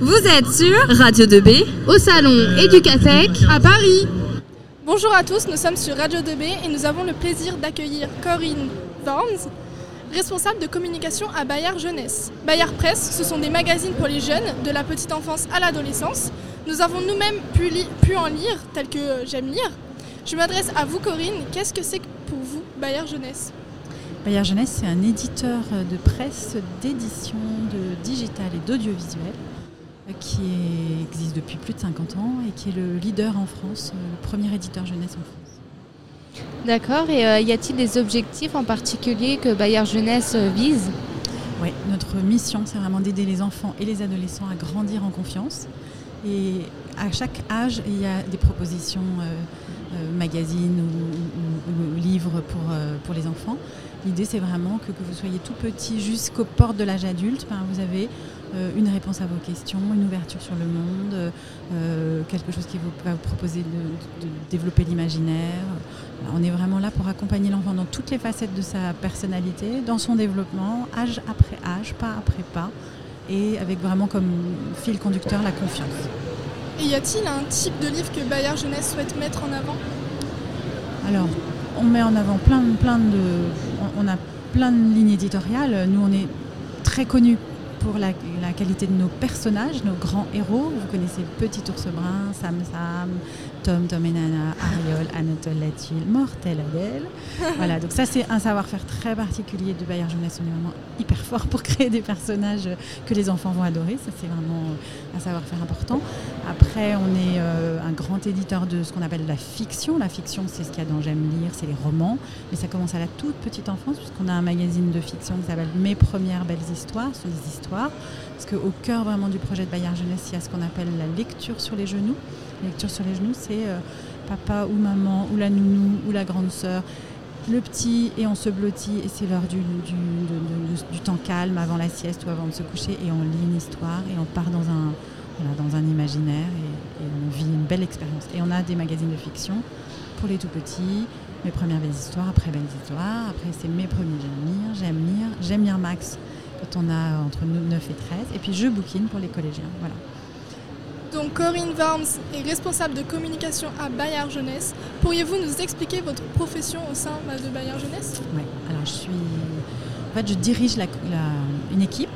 Vous êtes sur Radio 2B au salon Educatec à Paris. Bonjour à tous, nous sommes sur Radio 2B et nous avons le plaisir d'accueillir Corinne Worms, responsable de communication à Bayard Jeunesse. Bayard Presse, ce sont des magazines pour les jeunes, de la petite enfance à l'adolescence. Nous avons nous-mêmes pu, pu, en lire, tel que j'aime lire. Je m'adresse à vous Corinne, qu'est-ce que c'est pour vous Bayard Jeunesse? Bayard Jeunesse, c'est un éditeur de presse, d'édition, de digital et d'audiovisuel qui existe depuis plus de 50 ans et qui est le leader en France, le premier éditeur jeunesse en France. D'accord, et euh, y a-t-il des objectifs en particulier que Bayard Jeunesse euh, vise? Oui, notre mission, c'est vraiment d'aider les enfants et les adolescents à grandir en confiance. Et à chaque âge, il y a des propositions euh, magazines ou, livres pour, pour les enfants. L'idée, c'est vraiment que, que, vous soyez tout petit jusqu'aux portes de l'âge adulte, ben, vous avez euh, une réponse à vos questions, une ouverture sur le monde, euh, quelque chose qui vous, va vous proposer de, de développer l'imaginaire. On est vraiment là pour accompagner l'enfant dans toutes les facettes de sa personnalité, dans son développement, âge après âge, pas après pas, et avec vraiment comme fil conducteur la confiance. Et y a-t-il un type de livre que Bayard Jeunesse souhaite mettre en avant? Alors, on met en avant plein, plein de. On a plein de lignes éditoriales. Nous, on est très connus pour la, la, qualité de nos personnages, nos grands héros. Vous connaissez Petit Ours Brun, Sam Sam, Tom, Tom et Nana, Ariol, Anatole Latil, Mortel Adèle. voilà, donc ça c'est un savoir-faire très particulier de Bayard Jeunesse. On est vraiment hyper fort pour créer des personnages que les enfants vont adorer. Ça c'est vraiment un savoir-faire important. On est euh, un grand éditeur de ce qu'on appelle la fiction. La fiction, c'est ce qu'il y a dans J'aime lire, c'est les romans. Mais ça commence à la toute petite enfance, puisqu'on a un magazine de fiction qui s'appelle Mes premières belles histoires. Ce histoires. Parce qu'au cœur vraiment du projet de Bayard Jeunesse, il y a ce qu'on appelle la lecture sur les genoux. La lecture sur les genoux, c'est euh, papa ou maman ou la nounou ou la grande sœur le petit et on se blottit et c'est l'heure du, temps calme avant la sieste ou avant de se coucher et on lit une histoire et on part dans un, dans un imaginaire et, et, on vit une belle expérience. Et on a des magazines de fiction pour les tout petits, mes premières belles histoires, après belles histoires, après c'est mes premiers j'aime lire, j'aime lire, j'aime lire Max quand on a entre 9 et 13 et puis je bouquine pour les collégiens. Voilà. Donc Corinne Worms est responsable de communication à Bayard Jeunesse. Pourriez-vous nous expliquer votre profession au sein de Bayard Jeunesse? Oui, alors je suis. En fait, je dirige la, la, une équipe.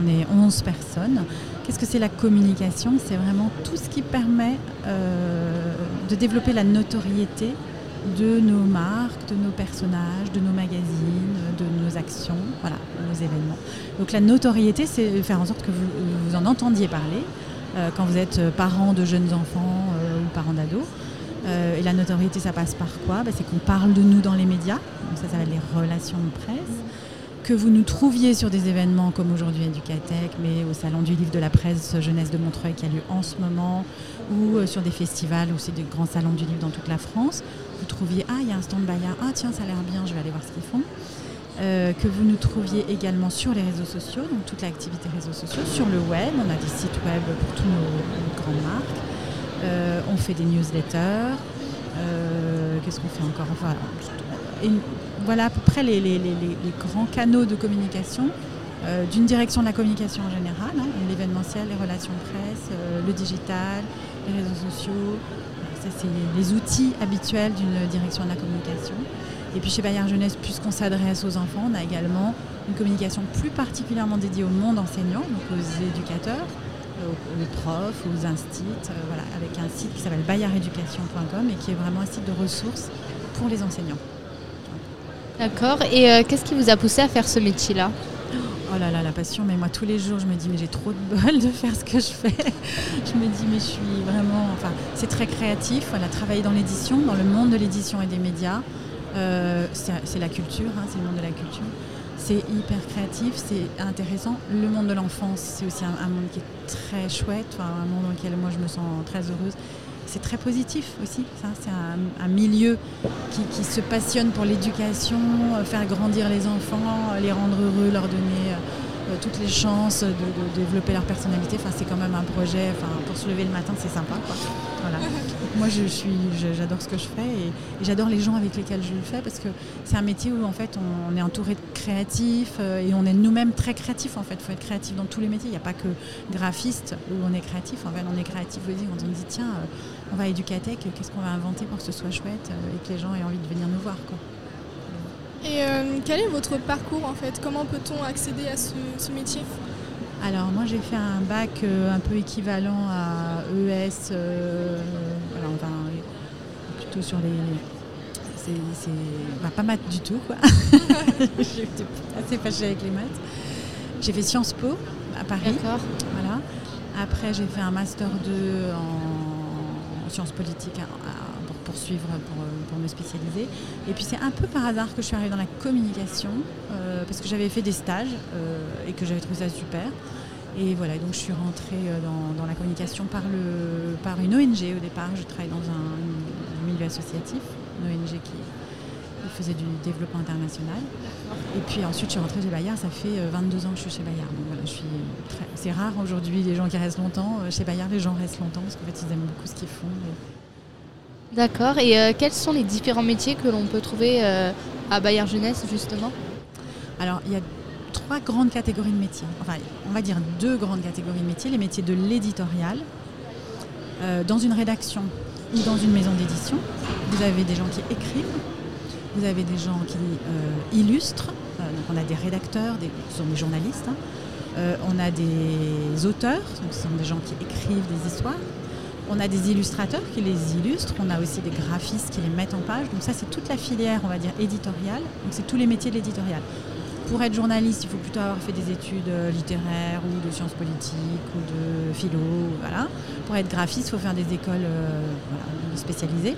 On est 11 personnes. Qu'est-ce que c'est la communication? C'est vraiment tout ce qui permet euh, de développer la notoriété de nos marques, de nos personnages, de nos magazines, de nos actions, voilà, nos événements. Donc la notoriété, c'est faire en sorte que vous, en entendiez parler, euh, quand vous êtes parent de jeunes enfants euh, ou parent d'ados. Et la notoriété, ça passe par quoi? Ben, C'est qu'on parle de nous dans les médias, donc ça s'appelle les relations de presse, que vous nous trouviez sur des événements comme aujourd'hui Educatec, mais au Salon du Livre de la Presse Jeunesse de Montreuil qui a lieu en ce moment, ou sur des festivals, ou c'est des grands salons du livre dans toute la France. Vous trouviez, ah, il y a un stand Bayard, ah tiens, ça a l'air bien, je vais aller voir ce qu'ils font. Euh, que vous nous trouviez également sur les réseaux sociaux, donc toute l'activité réseaux sociaux, sur le web, on a des sites web pour toutes nos, grandes marques, euh, on fait des newsletters, euh, qu'est-ce qu'on fait encore? Enfin, Voilà à peu près les, grands canaux de communication euh, d'une direction de la communication en général, hein, l'événementiel, les relations presse, euh, le digital, les réseaux sociaux, ça c'est les outils habituels d'une direction de la communication. Et puis chez Bayard Jeunesse, puisqu'on s'adresse aux enfants, on a également une communication plus particulièrement dédiée au monde enseignant, donc aux éducateurs, aux, aux profs, aux instits, euh, voilà, avec un site qui s'appelle bayardeducation.com et qui est vraiment un site de ressources pour les enseignants. D'accord. Et euh, qu'est-ce qui vous a poussé à faire ce métier-là? Oh là là, la passion, mais moi tous les jours je me dis mais j'ai trop de bol de faire ce que je fais. je me dis mais je suis vraiment, enfin c'est très créatif, voilà, travailler dans l'édition, dans le monde de l'édition et des médias, euh, c'est la culture, hein, c'est le monde de la culture. C'est hyper créatif, c'est intéressant. Le monde de l'enfance, c'est aussi un, monde qui est très chouette, un monde dans lequel moi je me sens très heureuse. C'est très positif aussi, c'est un, milieu qui, qui, se passionne pour l'éducation, faire grandir les enfants, les rendre heureux, leur donner toutes les chances de, développer leur personnalité. Enfin, c'est quand même un projet. Enfin, pour se lever le matin, c'est sympa. Voilà. moi, je suis, j'adore ce que je fais et, j'adore les gens avec lesquels je le fais parce que c'est un métier où en fait on, est entouré de créatifs et on est nous-mêmes très créatifs. En fait, il faut être créatif dans tous les métiers. Il n'y a pas que graphiste où on est créatif. En fait, on est créatif aussi quand on dit tiens, on va à Educatech, qu'est-ce qu'on va inventer pour que ce soit chouette et que les gens aient envie de venir nous voir. Quoi. Et euh, quel est votre parcours en fait? Comment peut-on accéder à ce, métier? Alors moi j'ai fait un bac euh, un peu équivalent à ES, euh, enfin, plutôt sur les... C'est bah, pas maths du tout quoi. J'étais assez fâchée avec les maths. J'ai fait Sciences Po à Paris. Voilà. Après j'ai fait un master 2 en sciences politiques poursuivre, pour, pour, me spécialiser. Et puis c'est un peu par hasard que je suis arrivée dans la communication, euh, parce que j'avais fait des stages euh, et que j'avais trouvé ça super. Et voilà, donc je suis rentrée euh, dans, la communication par, le, par une ONG au départ. Je travaille dans un, milieu associatif, une ONG qui, faisait du développement international. Et puis ensuite, je suis rentrée chez Bayard. Ça fait 22 ans que je suis chez Bayard. Donc voilà, C'est rare aujourd'hui les gens qui restent longtemps. Chez Bayard, les gens restent longtemps parce qu'en fait, ils aiment beaucoup ce qu'ils font. D'accord. Et euh, quels sont les différents métiers que l'on peut trouver euh, à Bayard Jeunesse, justement? Alors, il y a trois grandes catégories de métiers. Enfin, on va dire deux grandes catégories de métiers. Les métiers de l'éditorial. Euh, dans une rédaction ou dans une maison d'édition, vous avez des gens qui écrivent, vous avez des gens qui illustrent. donc, on a des rédacteurs, des, ce sont des journalistes. Hein. on a des auteurs, donc ce sont des gens qui écrivent des histoires. On a des illustrateurs qui les illustrent, on a aussi des graphistes qui les mettent en page. Donc ça, c'est toute la filière, on va dire, éditoriale. Donc c'est tous les métiers de l'éditorial. Pour être journaliste, il faut plutôt avoir fait des études euh, littéraires ou de sciences politiques ou de philo. Pour être graphiste, il faut faire des écoles euh, spécialisées.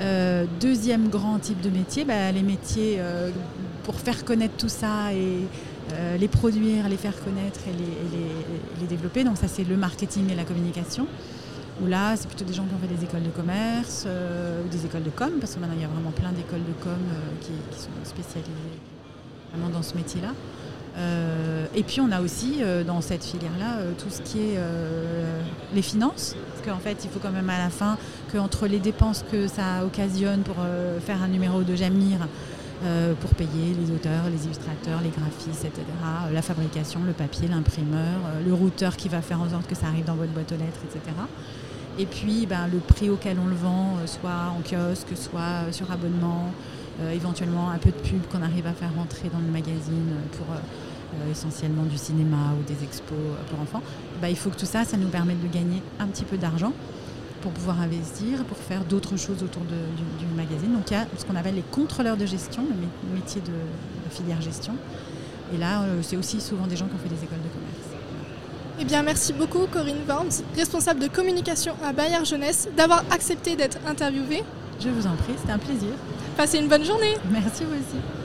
Euh, deuxième grand type de métier, bah, les métiers pour faire connaître tout ça et les produire, les faire connaître et les développer. Donc ça, c'est le marketing et la communication où là, c'est plutôt des gens qui ont fait des écoles de commerce euh, ou des écoles de com, parce que maintenant, il y a vraiment plein d'écoles de com euh, qui, sont spécialisées vraiment dans ce métier-là. Euh, et puis, on a aussi dans cette filière-là tout ce qui est les finances, parce qu'en fait, il faut quand même à la fin qu'entre les dépenses que ça occasionne pour faire un numéro de Jamir, pour payer les auteurs, les illustrateurs, les graphistes, etc. la fabrication, le papier, l'imprimeur, le routeur qui va faire en sorte que ça arrive dans votre boîte aux lettres, etc. Et puis ben, le prix auquel on le vend, euh, soit en kiosque, soit euh, sur abonnement, euh, éventuellement un peu de pub qu'on arrive à faire rentrer dans le magazine pour essentiellement du cinéma ou des expos pour enfants. Ben, il faut que tout ça, ça nous permette de gagner un petit peu d'argent pour pouvoir investir, pour faire d'autres choses autour du, magazine. Donc il y a ce qu'on appelle les contrôleurs de gestion, le métier de, de filière gestion. Et là, c'est aussi souvent des gens qui ont fait des écoles de commerce. Eh bien, merci beaucoup Corinne Worms, responsable de communication à Bayard Jeunesse, d'avoir accepté d'être interviewée. Je vous en prie, c'était un plaisir. Passez une bonne journée. Merci vous aussi.